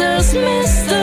answers, Mr.